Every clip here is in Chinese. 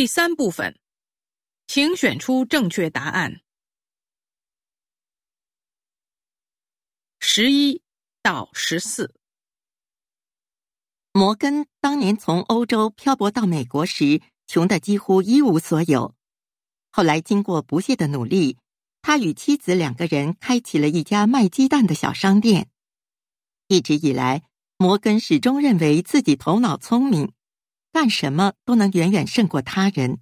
第三部分，请选出正确答案。十一到十四。摩根当年从欧洲漂泊到美国时，穷得几乎一无所有。后来经过不懈的努力，他与妻子两个人开启了一家卖鸡蛋的小商店。一直以来，摩根始终认为自己头脑聪明，干什么都能远远胜过他人。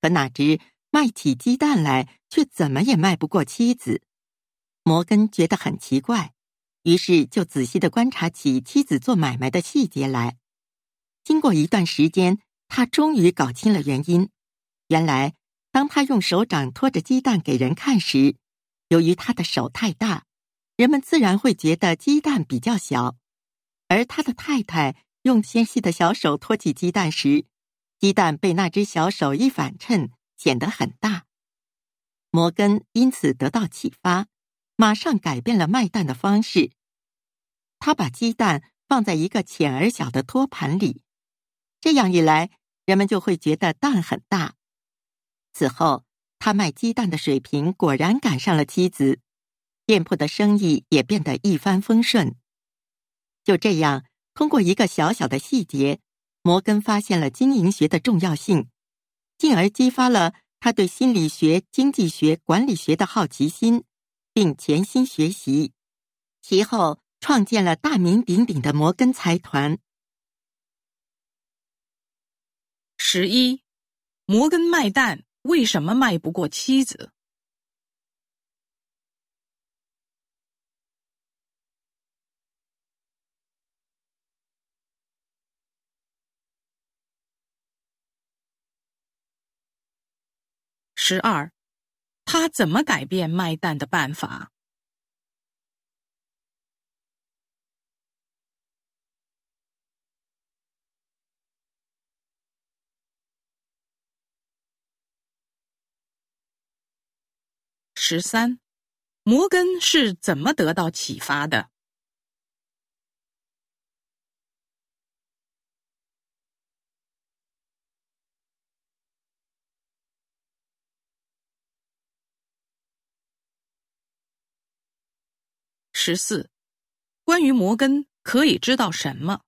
可哪知卖起鸡蛋来，却怎么也卖不过妻子。摩根觉得很奇怪。于是就仔细的观察起妻子做买卖的细节来。经过一段时间，他终于搞清了原因。原来，当他用手掌托着鸡蛋给人看时，由于他的手太大，人们自然会觉得鸡蛋比较小；而他的太太用纤细的小手托起鸡蛋时，鸡蛋被那只小手一反衬，显得很大。摩根因此得到启发。马上改变了卖蛋的方式，他把鸡蛋放在一个浅而小的托盘里，这样一来，人们就会觉得蛋很大。此后，他卖鸡蛋的水平果然赶上了妻子，店铺的生意也变得一帆风顺。就这样，通过一个小小的细节，摩根发现了经营学的重要性，进而激发了他对心理学、经济学、管理学的好奇心。并潜心学习，其后创建了大名鼎鼎的摩根财团。十一，摩根卖蛋为什么卖不过妻子？十二。他怎么改变卖蛋的办法？十三，摩根是怎么得到启发的？十四，关于摩根可以知道什么？